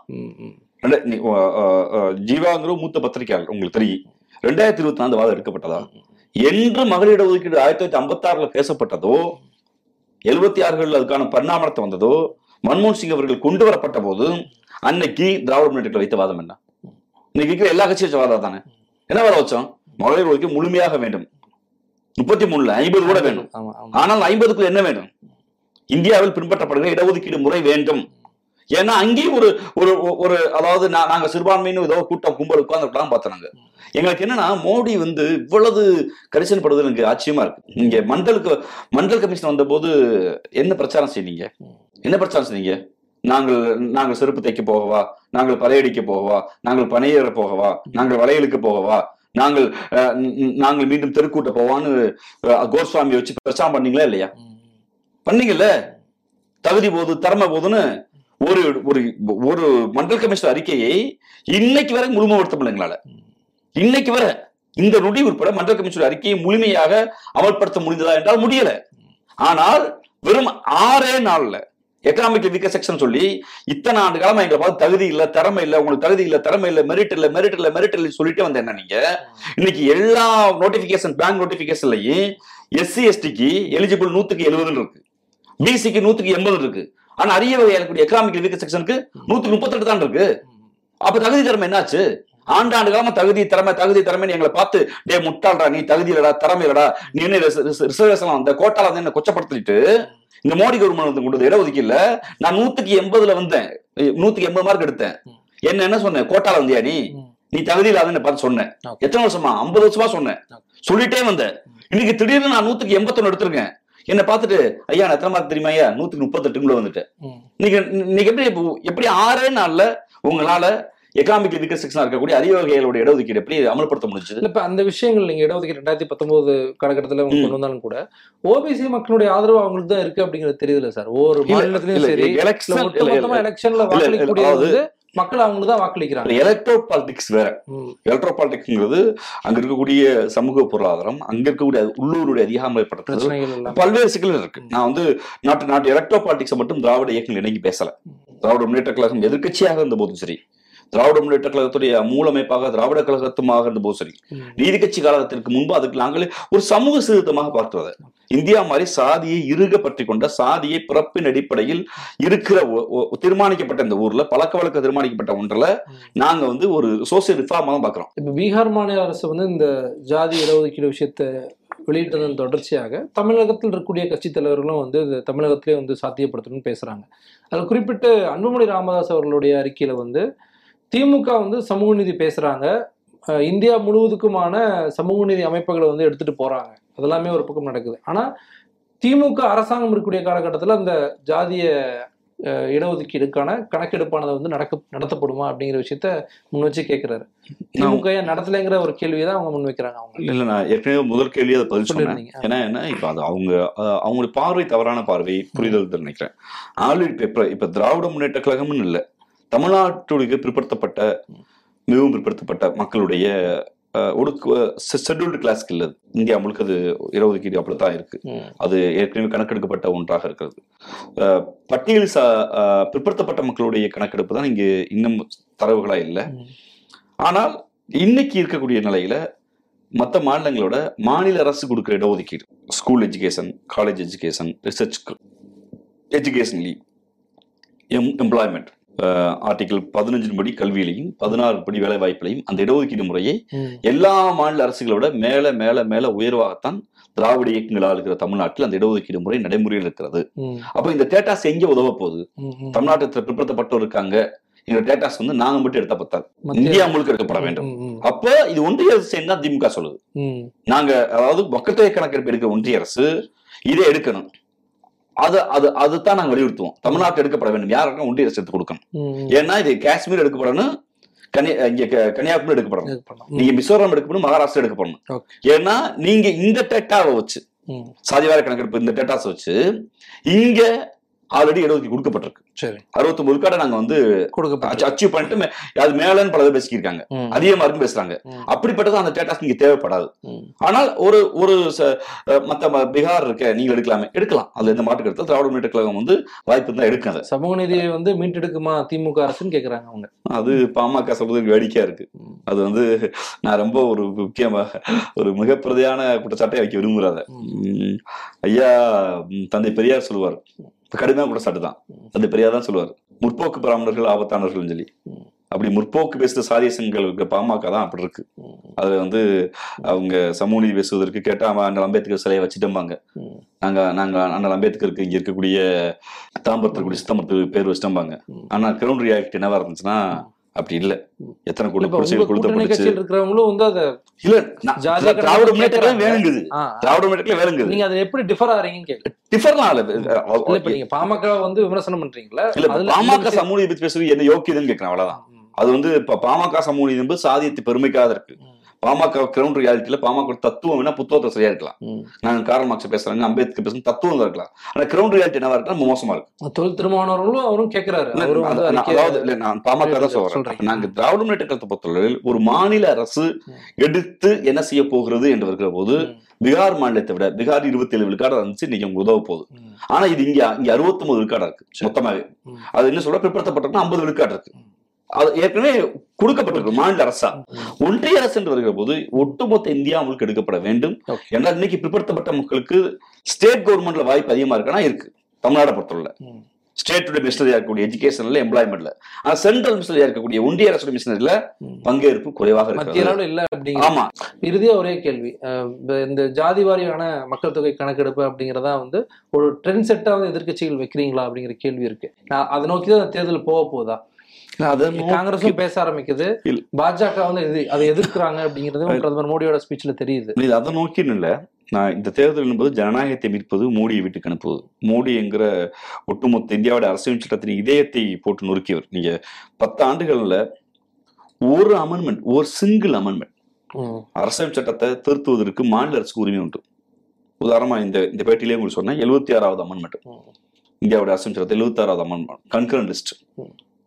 Speaker 2: ஜீவாங்கிற மூத்த பத்திரிகையாளர் உங்களுக்கு தெரியும். ரெண்டாயிரத்தி இருபத்தி நாலு வாதம் எடுக்கப்பட்டதா? என்று மகளிர் இடஒதுக்கீடு ஆயிரத்தி தொள்ளாயிரத்தி ஐம்பத்தி ஆறுல பேசப்பட்டதோ எழுபத்தி ஆறுகள் அதுக்கான பரிணாமத்தை வந்ததோ மன்மோகன் சிங் அவர்கள் கொண்டு வரப்பட்ட போது அன்னைக்கு திராவிட முன்னேற்றத்தில் வைத்த வாதம் என்ன? இன்னைக்கு இருக்கிற எல்லா கட்சியும் வச்ச வாதம் தானே? என்ன வாதம் வச்சோம்? மகளிர் ஒதுக்கீடு முழுமையாக வேண்டும். முப்பத்தி மூணுல ஐம்பது கூட வேண்டும். ஆனால் ஐம்பதுக்குள்ள என்ன வேண்டும்? இந்தியாவில் பின்பற்றப்படுகிற இடஒதுக்கீடு முறை வேண்டும். ஏன்னா அங்கேயும் ஒரு ஒரு ஒரு அதாவது நாங்க சிறுபான்மைன்னு ஏதோ கூட்டம் கும்பல் உட்கார்ந்து பார்த்தோம் எங்களுக்கு என்னன்னா மோடி வந்து இவ்வளவு கரிசன் படுவது எனக்கு ஆச்சரியமா இருக்கு. இங்க மண்டலுக்கு மண்டல் கமிஷன் வந்தபோது என்ன பிரச்சாரம் செய்தீங்க? என்ன பிரச்சாரம் செய்தீங்க? நாங்கள் நாங்கள் செருப்பு தைக்க போகவா? நாங்கள் பதையடிக்க போகவா? நாங்கள் பனையேற போகவா? நாங்கள் வளையலுக்கு போகவா? நாங்கள் அஹ், நாங்கள் மீண்டும் தெருக்கூட்ட போவான்னு கோஸ்வாமியை வச்சு பிரச்சாரம் பண்ணீங்களா இல்லையா? பண்ணீங்கல்ல? தகுதி போது திறமை போதுன்னு ஒரு ஒரு ஒரு மண்டல் கமிஷன் அறிக்கையை இன்னைக்கு வரை முழுமைப்படுத்த முடியல இன்னைக்கு வரை இந்த நொடி உட்பட மண்டல் கமிஷன் அறிக்கையை முழுமையாக அமல்படுத்த முடிந்ததா என்றால் முடியல. ஆனால் வெறும் ஆறே நாள்ல எக்கனாமிக் வீக்க செக்ஷன் சொல்லி இத்தனை ஆண்டு காலமா எங்களை பார்த்து தகுதி இல்ல திறமை இல்ல உங்களுக்கு தகுதி இல்ல திறமை இல்ல மெரிட் இல்ல மெரிட் இல்ல மெரிட் இல்ல சொல்லிட்டு வந்த என்ன நீங்க இன்னைக்கு எல்லா நோட்டிபிகேஷன் பேங்க் நோட்டிபிகேஷன்லயும் எஸ்சி எஸ்டிக்கு எலிஜிபிள் நூத்துக்கு எழுபதுன்னு இருக்கு. பிசிக்கு நூத்துக்கு எண்பது இருக்கு. ஆனா அரிய வகையான எக்கனாமிக் வீக்க செக்ஷனுக்கு நூத்துக்கு முப்பத்தெட்டு தான் இருக்கு. அப்ப தகுதி திறமை என்னாச்சு? ஆண்டாண்டு காலமா தகுதி திறமை தகுதி திறமைன்னு எங்களை பார்த்து டே முட்டாள்டா நீ தகுதி இல்லடா திறமை இல்லடா நீ என்ன ரிசர்வேஷன் அந்த கோட்டால வந்து என்ன கொச்சப்படுத்திட்டு இந்த மோடி கவர்மெண்ட் வந்து கொண்டு இடஒதுக்கீடுல நான் நூத்துக்கு எண்பதுல வந்தேன். நூத்துக்கு எண்பது மார்க் எடுத்தேன். என்ன என்ன சொன்னேன்? கோட்டால வந்தியா நீ? நீ தகுதி இல்லாதன்னு பார்த்து சொன்னேன். எத்தனை வருஷமா? ஐம்பது வருஷமா சொன்னேன். சொல்லிட்டே வந்தேன். இன்னைக்கு திடீர்னு நான் நூத்துக்கு எண்பத்தொன்னு எடுத்திருக்கேன். என்ன பார்த்துட்டு ஐயா நான் எத்தனை மார்க் தெரியுமா ஐயா? நூத்துக்கு முப்பத்தெட்டுக்குள்ள வந்துட்டேன். நீங்க நீங்க எப்படி எப்படி ஆறே நாள்ல உங்களால எக்கனாமிக் வீக்க செக்ஷனா இருக்கக்கூடிய அரிய வகைகளோட இடஒதுக்கீடு எப்படி அமல்படுத்த முடிஞ்சது?
Speaker 1: இப்ப அந்த விஷயங்கள் நீங்க இடஒதுக்கீடு ரெண்டாயிரத்தி பத்தொன்பது காலகட்டத்துல அவங்க. கொண்டு வந்தாலும் கூட ஓபிசி மக்களுடைய ஆதரவு அவங்களுக்கு தான் இருக்கு அப்படிங்கிறது தெரியுதுல சார். ஒவ்வொரு மாநிலத்திலயும் சரி எலெக்ஷன்ல வாக்களிக்கக்கூடிய மக்கள் அவங்களுக்கு தான் வாக்களிக்கிறாங்க.
Speaker 2: எலக்ட்ரோ பாலிடிக்ஸ் வேற. எலக்ட்ரோ பாலிடிக்ஸ்ங்கிறது அங்க இருக்கக்கூடிய சமூக பொருளாதாரம் அங்க இருக்கக்கூடிய உள்ளூருடைய
Speaker 1: எல்லாம்.
Speaker 2: பல்வேறு சிக்கல்கள் இருக்கு. நான் வந்து நாட்டு நாட்டு எலக்ட்ரோ பாலிடிக்ஸ் மட்டும் திராவிட இயக்கங்கள் இணங்கி பேசல. திராவிட முன்னேற்ற கழகம் எதிர்க்கட்சியாக இருந்த போதும் சரி திராவிட முன்னேற்ற கழகத்துடைய மூலமைப்பாக திராவிட கழகத்துமாக இருந்த போதும் சரி. நீதி கட்சி காலத்திற்கு முன்பு அதுக்கு நாங்களே ஒரு சமூக சீர்திருத்தமாக பார்க்கிறது இந்தியா மாதிரி சாதியை இறுக பற்றி கொண்ட சாதியை பிறப்பின் அடிப்படையில் இருக்கிற தீர்மானிக்கப்பட்ட இந்த ஊர்ல பழக்க வழக்க தீர்மானிக்கப்பட்ட ஒன்றுல நாங்க வந்து ஒரு சோசியல் ரிஃபார்மா தான் பாக்குறோம்
Speaker 1: இப்ப பீகார் மாநில அரசு வந்து இந்த ஜாதி இடஒதுக்கீடு விஷயத்தை வெளியிட்டதன் தொடர்ச்சியாக தமிழகத்தில் இருக்கக்கூடிய கட்சித் தலைவர்களும் வந்து தமிழகத்திலே வந்து சாத்தியப்படுத்தணும்னு பேசுறாங்க. அதில் குறிப்பிட்டு அன்புமணி ராமதாஸ் அவர்களுடைய அறிக்கையில வந்து திமுக வந்து சமூக நீதி பேசுறாங்க. அஹ் இந்தியா முழுவதுக்குமான சமூக நீதி அமைப்புகளை வந்து எடுத்துட்டு போறாங்க. அதெல்லாமே ஒரு பக்கம் நடக்குது. ஆனா திமுக அரசாங்கம் இருக்கக்கூடிய காலகட்டத்தில் அந்த ஜாதிய இடஒதுக்கீடுக்கான கணக்கெடுப்பானது வந்து நடக்க நடத்தப்படுமா அப்படிங்கிற விஷயத்த முன் வச்சு கேட்கிறாரு திமுக ஏன் நடத்தலைங்கிற ஒரு கேள்வியை தான் அவங்க முன் வைக்கிறாங்க அவங்க.
Speaker 2: இல்ல நான் ஏற்கனவே முதல் கேள்வி அதை பதில் சொன்னேன். ஏன்னா என்ன இப்ப அது அவங்க அவங்களுடைய பார்வை தவறான பார்வை புரிதல் நினைக்கிறேன். ஆல்ரெடி இப்ப இப்ப திராவிட முன்னேற்ற கழகம்னு இல்ல. தமிழ்நாட்டுடைய பிற்படுத்தப்பட்ட மிகவும் பிற்படுத்தப்பட்ட மக்களுடைய ஒடுக்கு ஷெட்யூல்டு கிளாஸ்க்கு இல்ல இந்தியா முழுக்க அது இடஒதுக்கீடு அப்படித்தான் இருக்கு.
Speaker 1: ம்,
Speaker 2: அது ஏற்கனவே கணக்கெடுக்கப்பட்ட ஒன்றாக இருக்கிறது. பட்டியல் சா பிற்படுத்தப்பட்ட மக்களுடைய கணக்கெடுப்பு தான் இங்கு இன்னும் தரவுகளா இல்லை. ஆனால் இன்னைக்கு இருக்கக்கூடிய நிலையில மற்ற மாநிலங்களோட மாநில அரசு கொடுக்குற இடஒதுக்கீடு school education college education research education leave M employment article பதினஞ்சின் படி கல்வியிலையும் பதினாறு படி வேலை வாய்ப்பிலையும் அந்த இடஒதுக்கீடு முறையை எல்லா மாநில அரசுகளோட மேல மேல மேல உயர்வாகத்தான் திராவிட இயக்கங்களால் இருக்கிற தமிழ்நாட்டில் அந்த இடஒதுக்கீடு முறை நடைமுறையில் இருக்கிறது. அப்ப இந்த டேட்டாஸ் எங்க உதவ போகுது. தமிழ்நாட்டில் பிற்படுத்தப்பட்டோர் இருக்காங்க. எங்க டேட்டாஸ் வந்து நாங்க மட்டும் எடுத்த
Speaker 1: மத்திய-
Speaker 2: இந்தியா முழுக்க எடுக்கப்பட வேண்டும். அப்ப இது ஒன்றிய அரசு என்ன திமுக சொல்லுது. நாங்க அதாவது மக்கள் கணக்கெடுப்பு எடுக்கிற ஒன்றிய அரசு இதை எடுக்கணும். அது அது அதுதான் நாங்க வலியுறுத்துவோம். தமிழ்நாட்டு எடுக்கப்பட வேண்டும். யாருக்கும் ஒன்றிய அரசு எடுத்து கொடுக்கணும். ஏன்னா இது காஷ்மீர் எடுக்கப்படணும் கன்னியா இங்க கன்னியாகுமரி எடுக்கப்படணும். நீங்க மிசோரம் எடுக்கப்படணும் மகாராஷ்டிரா எடுக்கப்படணும். ஏன்னா நீங்க இந்த டேட்டாவை வச்சு சாதிவார கணக்கெடுப்பு இந்த டேட்டாஸ் வச்சு இங்க ஆல்ரெடி இடஒதுக்கீடு கொடுக்கப்பட்டிருக்கு.
Speaker 1: சரி.
Speaker 2: அறுபத்தி விழுக்காடை நாங்க வந்து அச்சீவ் பண்ணிட்டு அது மேலன்னு பல பேர் பேசிக்கிருக்காங்க. அதிகமா இருக்குன்னு பேசுறாங்க. அப்படிப்பட்டது அந்த டேட்டாஸ் நீங்க தேவைப்படாது. ஆனால் ஒரு ஒரு மத்த பீகார் இருக்க நீங்க எடுக்கலாமே. எடுக்கலாம். அதுல எந்த மாட்டு எடுத்தால் திராவிட முன்னேற்ற கழகம் வந்து வாய்ப்பு தான் எடுக்கும் அதை
Speaker 1: சமூக நீதியை வந்து மீட்டெடுக்குமா திமுக அரசுன்னு கேக்குறாங்க அவங்க.
Speaker 2: அது பாமக சொல்றது எனக்கு வேடிக்கையா இருக்கு. அது வந்து நான் ரொம்ப ஒரு முக்கியமா ஒரு மிக பிரதியான குற்றச்சாட்டை வைக்க விரும்புறாத உம், ஐயா தந்தை பெரியார் சொல்லுவார். கடுமையான குற்றச்சாட்டு தான். தந்தை பெரியார் தான் சொல்லுவார். முற்போக்கு பிராமணர்கள் ஆபத்தானவர்கள் சொல்லி. அப்படி முற்போக்கு பேசுற சாதிய சங்கங்களுக்கு பாமக தான் அப்படி இருக்கு. அதுல வந்து அவங்க சமூக நீதி பேசுவதற்கு கேட்டா அண்ணல் அம்பேத்கர் சிலையை வச்சுட்டோம்பாங்க. நாங்க நாங்க அண்ணல் அம்பேத்கருக்கு இங்க இருக்கக்கூடிய தாம்பரத்தில் கூடிய சித்தம்பரத்துக்கு பேர் வச்சிட்டோம்பாங்க. ஆனா கிரவுண்ட் ரியாக்ட் என்னவா இருந்துச்சுன்னா அப்படி இல்ல. எத்தனை
Speaker 1: இப்ப
Speaker 2: குடிசைகள்
Speaker 1: கட்சியில் இருக்கிறவங்களும் வந்து அதை
Speaker 2: இல்ல திராவிட
Speaker 1: கேக்குறாங்க.
Speaker 2: வேணுங்குது. திராவிட முன்னேற்றத்துல வேணுங்குது.
Speaker 1: நீங்க அதை எப்படி டிஃபர் ஆறீங்கன்னு கேட்க
Speaker 2: டிஃபர்லாம்
Speaker 1: இல்ல இப்ப நீங்க பாமக வந்து விமர்சனம் பண்றீங்களா?
Speaker 2: இல்ல பாமக சமூக பத்தி பேசுறது என்ன யோக்கியதுன்னு கேட்கிறேன் அவ்வளவுதான். அது வந்து இப்ப பாமக சமூக என்பது சாதியத்தை பெருமைக்காக இருக்கு. பாமக கிரவுண்ட் ரியாலிட்டியில பாமக தத்துவம் வேணா புத்தகத்தை சரியா இருக்கலாம். நாங்க காரல் மார்க்ஸ் பேசுறாங்க அம்பேத்கர் பேசுறது தத்துவம் இருக்கலாம். ஆனா கிரவுண்ட் ரியாலிட்டி என்னவா இருக்கு ரொம்ப மோசமா இருக்கு
Speaker 1: தொல் திருமாவளவர்களும் அவரும் அறிக்கை-
Speaker 2: அதாவது இல்ல நான் பாமக தான் சொல்றேன். நாங்க திராவிட முன்னேற்ற கழகத்தை பொறுத்தவரையில் ஒரு மாநில அரசு. எடுத்து என்ன செய்ய போகிறது என்று இருக்கிற போது பீகார் மாநிலத்தை விட பீகார் இருபத்தி ஏழு விழுக்காடு இருந்துச்சு இன்னைக்கு உங்களுக்கு உதவ போகுது. ஆனா இது இங்க இங்க அறுபத்தி ஒன்பது விழுக்காடா இருக்கு மொத்தமாவே. அது என்ன சொல்ற? பிற்படுத்தப்பட்டிருக்குன்னா ஐம்பது விழுக்காடு இருக்கு. அது ஏற்கனவே கொடுக்கப்பட்டிருக்கு மாநில அரசா. ஒன்றிய அரசு என்று வருகிற போது ஒட்டுமொத்த இந்தியா அவங்களுக்கு எடுக்கப்பட வேண்டும். ஏன்னா இன்னைக்கு பிற்படுத்தப்பட்ட மக்களுக்கு ஸ்டேட் கவர்மெண்ட்ல வாய்ப்பு அதிகமா இருக்குன்னா இருக்கு. தமிழ்நாடு பொறுத்தவரை
Speaker 1: ம்.
Speaker 2: ஸ்டேட்டுடைய மிஷனரியா இருக்கக்கூடிய எஜுகேஷன்ல எம்ப்ளாய்மெண்ட்ல ஆனா சென்ட்ரல் மிஷனரியா இருக்கக்கூடிய ஒன்றிய அரசு மிஷனரியில. பங்கேற்பு குறைவாக
Speaker 1: அளவுல இல்ல அப்படிங்கிற
Speaker 2: ஆமா.
Speaker 1: இறுதியா ஒரே கேள்வி. இந்த- ஜாதி வாரியான மக்கள் தொகை கணக்கெடுப்பு அப்படிங்கறதா வந்து ஒரு ட்ரெண்ட் செட்டா வந்து எதிர்க்கட்சிகள் வைக்கிறீங்களா அப்படிங்கிற கேள்வி இருக்கு. நான் அதை நோக்கி தான் தேர்தல் போக போதா
Speaker 2: அதை
Speaker 1: காங்கிரஸும் பேச ஆரம்பிக்குது. பாஜக வந்து அதை எதிர்க்கிறாங்க அப்படிங்கிறது பிரதமர் மோடியோட ஸ்பீச்ல தெரியுது.
Speaker 2: இது அதை நோக்கி இல்ல. நான் இந்த தேர்தல் என்பது ஜனநாயகத்தை மீட்பது மோடியை வீட்டுக்கு அனுப்புவது. மோடி என்கிற ஒட்டுமொத்த இந்தியாவோட அரசியல் சட்டத்தின் இதயத்தை போட்டு நொறுக்கியவர். நீங்க பத்து ஆண்டுகள்ல ஒரு அமெண்ட்மெண்ட் ஒரு சிங்கிள் அமெண்ட்மெண்ட் அரசியல் சட்டத்தை திருத்துவதற்கு மாநில அரசுக்கு உரிமை உண்டு. உதாரணமா இந்த இந்த பேட்டிலேயே உங்களுக்கு சொன்னேன் எழுபத்தி ஆறாவது அமெண்ட்மெண்ட் இந்தியாவோட அரசியல் சட்டத்தை எழுபத்தி ஆறாவது அமெண்ட்மெண்ட் கன்கரன் லிஸ்ட்.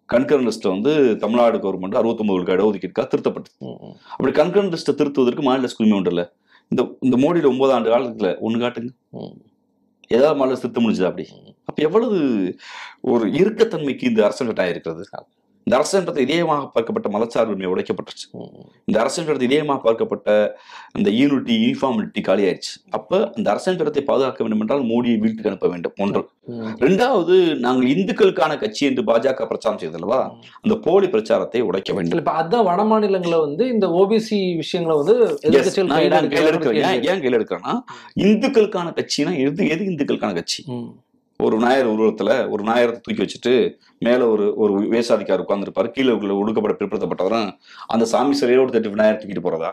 Speaker 2: கன்கரன் லிஸ்ட்ல வந்து தமிழ்நாடு கவர்மெண்ட் அறுபத்தொன்பது இடஒதுக்கீடுக்காக திருத்தப்பட்டது. அப்படி கன்கரன் லிஸ்ட்டை திருத்துவதற்கு மாநில உரிமை உண்டு இல்ல இந்த இந்த மோடியில ஒன்பது ஆண்டு காலத்துல ஒண்ணு காட்டுங்க. ஏதாவது மாநில திருத்த முடிஞ்சதா அப்படி? அப்ப எவ்வளவு ஒரு இறுக்கத்தன்மைக்கு இந்த அரசியல் சட்டம் இருக்கிறது இந்த சட்டத்தை இதயமாக பார்க்கப்பட்ட மதச்சார்புரிமை உடைக்கப்பட்டுருச்சு. இந்த சட்டத்தை இதயமாக பார்க்கப்பட்ட அந்த யூனிட்டி யூனிஃபார்மிலிட்டி காலியாயிடுச்சு அப்ப அந்த அரசியல் சட்டத்தை பாதுகாக்க வேண்டும் என்றால் மோடியை வீட்டுக்கு அனுப்ப வேண்டும். ஒன்று. ரெண்டாவது நாங்கள் இந்துக்களுக்கான கட்சி என்று பாஜக பிரச்சாரம் செய்தல்லவா அந்த போலி பிரச்சாரத்தை உடைக்க வேண்டும்.
Speaker 1: இப்ப அதான் வட மாநிலங்கள்ல வந்து இந்த ஓபிசி விஷயங்களை வந்து கையில
Speaker 2: எடுக்கிறேன்? ஏன் கையில எடுக்கிறேன்னா இந்துக்களுக்கான கட்சினா எது எது இந்துக்களுக்கான கட்சி? ஒரு நாயர் உருவத்துல ஒரு நாயரத்தை தூக்கி வச்சுட்டு மேல ஒரு ஒரு வேசாதிக்கார் உட்கார்ந்துருப்பாரு. கீழே உள்ள ஒடுக்கப்பட்ட பிற்படுத்தப்பட்டவரும் அந்த சாமி சிலையோடு தட்டி விநாயகர் தூக்கிட்டு போறதா?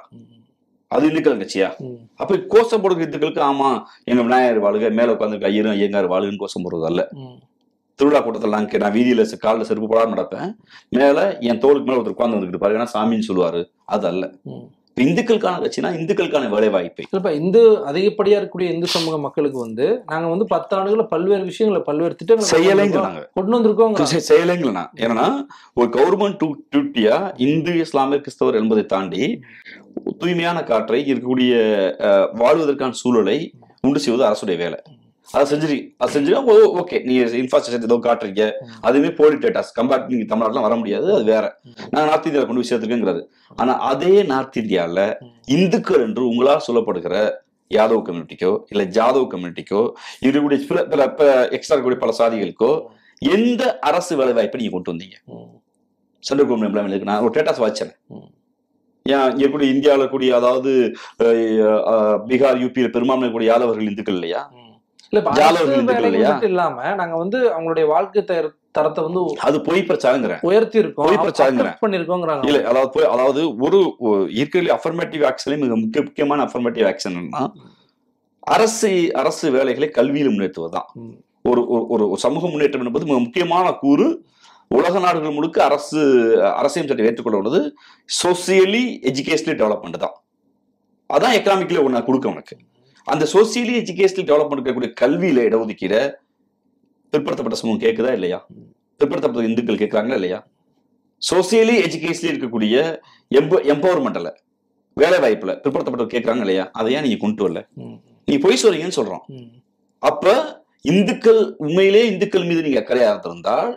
Speaker 2: அது இந்துக்கள் கட்சியா. அப்ப கோஷம் போடுற இந்துக்களுக்கு ஆமா எங்க விநாயகர் வாழுக மேல உட்காந்து ஐயரும் ஐயங்கார் வாழுன்னு கோஷம் போடுறது அல்ல. திருவிழா கூட்டத்தில் நான் கே- நான் வீதியில கால்ல செருப்பு போடாம நடப்பேன். மேல என் தோளுக்கு மேல ஒருத்தர் உட்கார்ந்து வந்துக்கிட்டு பாரு ஏன்னா சாமின்னு சொல்லுவாரு. அது அல்ல. இந்துக்களுக்கான கட்சினா இந்துக்களுக்கான வேலை வாய்ப்பை
Speaker 1: இல்லப்பா இந்து அதிகப்படியா இருக்கக்கூடிய இந்து சமூக மக்களுக்கு வந்து நாங்க வந்து பத்து ஆண்டுகள பல்வேறு விஷயங்களை பல்வேறு திட்டங்களை.
Speaker 2: சொன்னாங்க.
Speaker 1: கொண்டு வந்திருக்கோம்
Speaker 2: செ- செய்யலைங்களா ஏன்னா ஒரு கவர்மெண்ட் டியூட்டியா இந்து இஸ்லாமிய கிறிஸ்தவர் என்பதை தாண்டி தூய்மையான காற்றை இருக்கக்கூடிய வாழ்வதற்கான சூழலை உண்டு செய்வது அரசுடைய வேலை. அதை செஞ்சு அதை செஞ்சு ஓகே நீங்க இன்ஃப்ராஸ்ட்ரக்சர் ஏதோ காட்டுறீங்க. அதுவுமே போலி டேட்டாஸ் கம்பேர் நீங்க தமிழ்நாட்டுல வர முடியாது அது வேற. நான் நார்த் இந்தியாவில் கொண்டு போய் சேர்த்துருக்கேங்கிறது. ஆனா அதே நார்த் இந்தியால இந்துக்கள் என்று உங்களால் சொல்லப்படுகிற யாதவ் கம்யூனிட்டிக்கோ இல்ல ஜாதவ் கம்யூனிட்டிக்கோ இருக்கக்கூடிய சில பல எக்ஸ்ட்ரா இருக்கக்கூடிய பல சாதிகளுக்கோ எந்த அரசு வேலை வாய்ப்பை நீங்க கொண்டு வந்தீங்க? சென்ட்ரல் கவர்மெண்ட் இருக்கு நான் ஒரு டேட்டாஸ் வாட்சேன். ஏன் இங்க கூடிய இந்தியாவில் கூடிய அதாவது பீகார் யூபியில பெரும்பான்மை கூடிய யாதவர்கள் இந்துக்கள் இல்லையா.
Speaker 1: இல்ல இல்லாம நாங்க வந்து அவங்களுடைய வாழ்க்கை தர- தரத்தை வந்து
Speaker 2: அது பொய் பிரச்சாரங்கிறேன்.
Speaker 1: உயர்த்தி இருக்கோம்
Speaker 2: போய் பிரச்சாரங்கிறேன்.
Speaker 1: பண்ணிருக்கோங்கிறாங்க
Speaker 2: இல்ல அதாவது போய் அதாவது ஒரு இருக்கிற அஃபர்மேட்டிவ் ஆக்ஷன்ல மிக முக்கிய முக்கியமான அஃபர்மேட்டிவ் ஆக்ஷன் அரசு அரசு வேலைகளை கல்வியில் முன்னேற்றுவதுதான். ஒரு ஒரு- ஒரு சமூக முன்னேற்றம் என்பது மிக முக்கியமான கூறு. உலக நாடுகள் முழுக்க அரசு அரசியல் சட்டம் ஏற்றுக்கொள்ள உள்ளது. சோசியலி எஜுகேஷனலி டெவலப்மெண்ட் தான் அதான் எக்கனாமிக்ல ஒன்று கொடுக்க உனக்கு. அந்த சோசியலி எஜுகேஷனல் டெவலப்மெண்ட் இருக்கக்கூடிய கல்வியில இடஒதுக்கீட பிற்படுத்தப்பட்ட சமூகம் கேட்குதா இல்லையா? பிற்படுத்தப்பட்ட இந்துக்கள் கேட்குறாங்களா இல்லையா? சோசியலி எஜுகேஷனலி இருக்கக்கூடிய எம்ப எம்பவர்மெண்ட்ல வேலை வாய்ப்புல பிற்படுத்தப்பட்டவர் கேட்குறாங்க இல்லையா? அதை ஏன் நீங்க கொண்டு வரல? நீ பொய் சொல்றீங்கன்னு சொல்றோம். அப்ப இந்துக்கள் உண்மையிலே இந்துக்கள் மீது நீங்க அக்கறையா இருந்திருந்தால்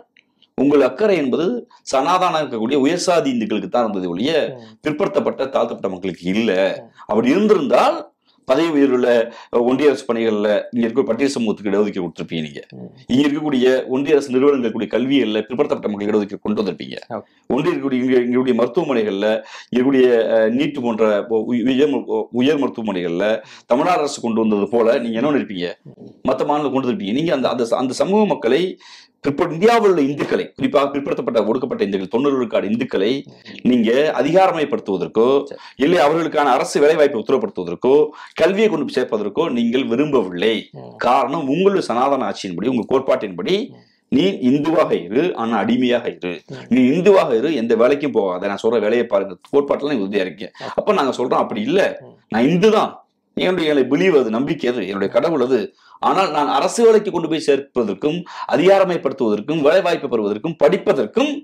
Speaker 2: உங்கள் அக்கறை என்பது சனாதானம் இருக்கக்கூடிய உயர்சாதி இந்துக்களுக்கு தான் இருந்தது ஒழிய. பிற்படுத்தப்பட்ட தாழ்த்தப்பட்ட மக்களுக்கு இல்ல. அப்படி இருந்திருந்தால் பதவி உயர்வுல ஒன்றிய அரசு பணிகள்ல இங்க இருக்க பட்டியல் சமூகத்துக்கு இடஒதுக்கீடு கொடுத்துருப்பீங்க நீங்க. இங்க இருக்கக்கூடிய ஒன்றிய அரசு நிறுவனங்கள் கூடிய கல்வியல்ல பிற்படுத்தப்பட்ட மக்கள் இடஒதுக்கீடு கொண்டு வந்திருப்பீங்க. ஒன்றிய இருக்கக்கூடிய இங்க இங்களுடைய மருத்துவமனைகள்ல இருக்கக்கூடிய அஹ், நீட் போன்ற உயர் உயர் மருத்துவமனைகள்ல தமிழ்நாடு அரசு கொண்டு வந்தது போல நீங்க என்ன இருப்பீங்க மத்த மாநிலம் கொண்டு வந்திருப்பீங்க. நீங்க அந்த அந்த சமூக மக்களை பிற்ப இந்தியாவில் உள்ள இந்துக்களை குறிப்பாக பிற்படுத்தப்பட்ட ஒடுக்கப்பட்ட இந்துக்கள் தொண்ணூறு விழுக்காடு இந்துக்களை நீங்க அதிகாரமயப்படுத்துவதற்கோ. இல்லை அவர்களுக்கான அரசு வேலைவாய்ப்பை உத்தரவுப்படுத்துவதற்கோ கல்வியை கொண்டு சேர்ப்பதற்கோ நீங்கள் விரும்பவில்லை. காரணம் உங்களுடைய சனாதன ஆட்சியின்படி உங்க கோட்பாட்டின்படி நீ இந்துவாக இரு ஆனா அடிமையாக இரு. நீ இந்துவாக இரு எந்த வேலைக்கும் போகாத நான் சொல்ற வேலையை பாருங்க கோட்பாட்டுல நீ உறுதியா இருக்கீங்க அப்ப நாங்க சொல்றோம் அப்படி இல்ல. நான் இந்து தான் என்னுடைய பிலீவ் அது நம்பிக்கை அது. என்னுடைய கடவுள் அது. ஆனால் நான் அரசு வேலைக்கு கொண்டு போய் சேர்ப்பதற்கும் அதிகாரமயப்படுத்துவதற்கும் வேலை வாய்ப்பு பெறுவதற்கும் படிப்பதற்கும்.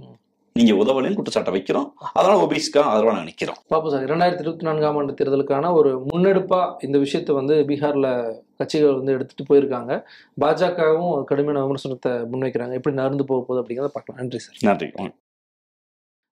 Speaker 2: நீங்க உதவலைன்னு குற்றச்சாட்டை வைக்கிறோம். அதனால ஓபிஸ்க்கா அதெல்லாம் நாங்க நிக்கிறோம்.
Speaker 1: பாப்பா சார் இரண்டாயிரத்தி இருபத்தி நான்காம் ஆண்டு தேர்தலுக்கான ஒரு முன்னெடுப்பா இந்த விஷயத்தை வந்து பீகார்ல கட்சிகள் வந்து எடுத்துட்டு போயிருக்காங்க. பாஜகவும் கடுமையான விமர்சனத்தை முன்வைக்கிறாங்க. எப்படி நடந்து போக போகுது அப்படிங்கிறத பார்க்கலாம். நன்றி சார்.
Speaker 2: நன்றி.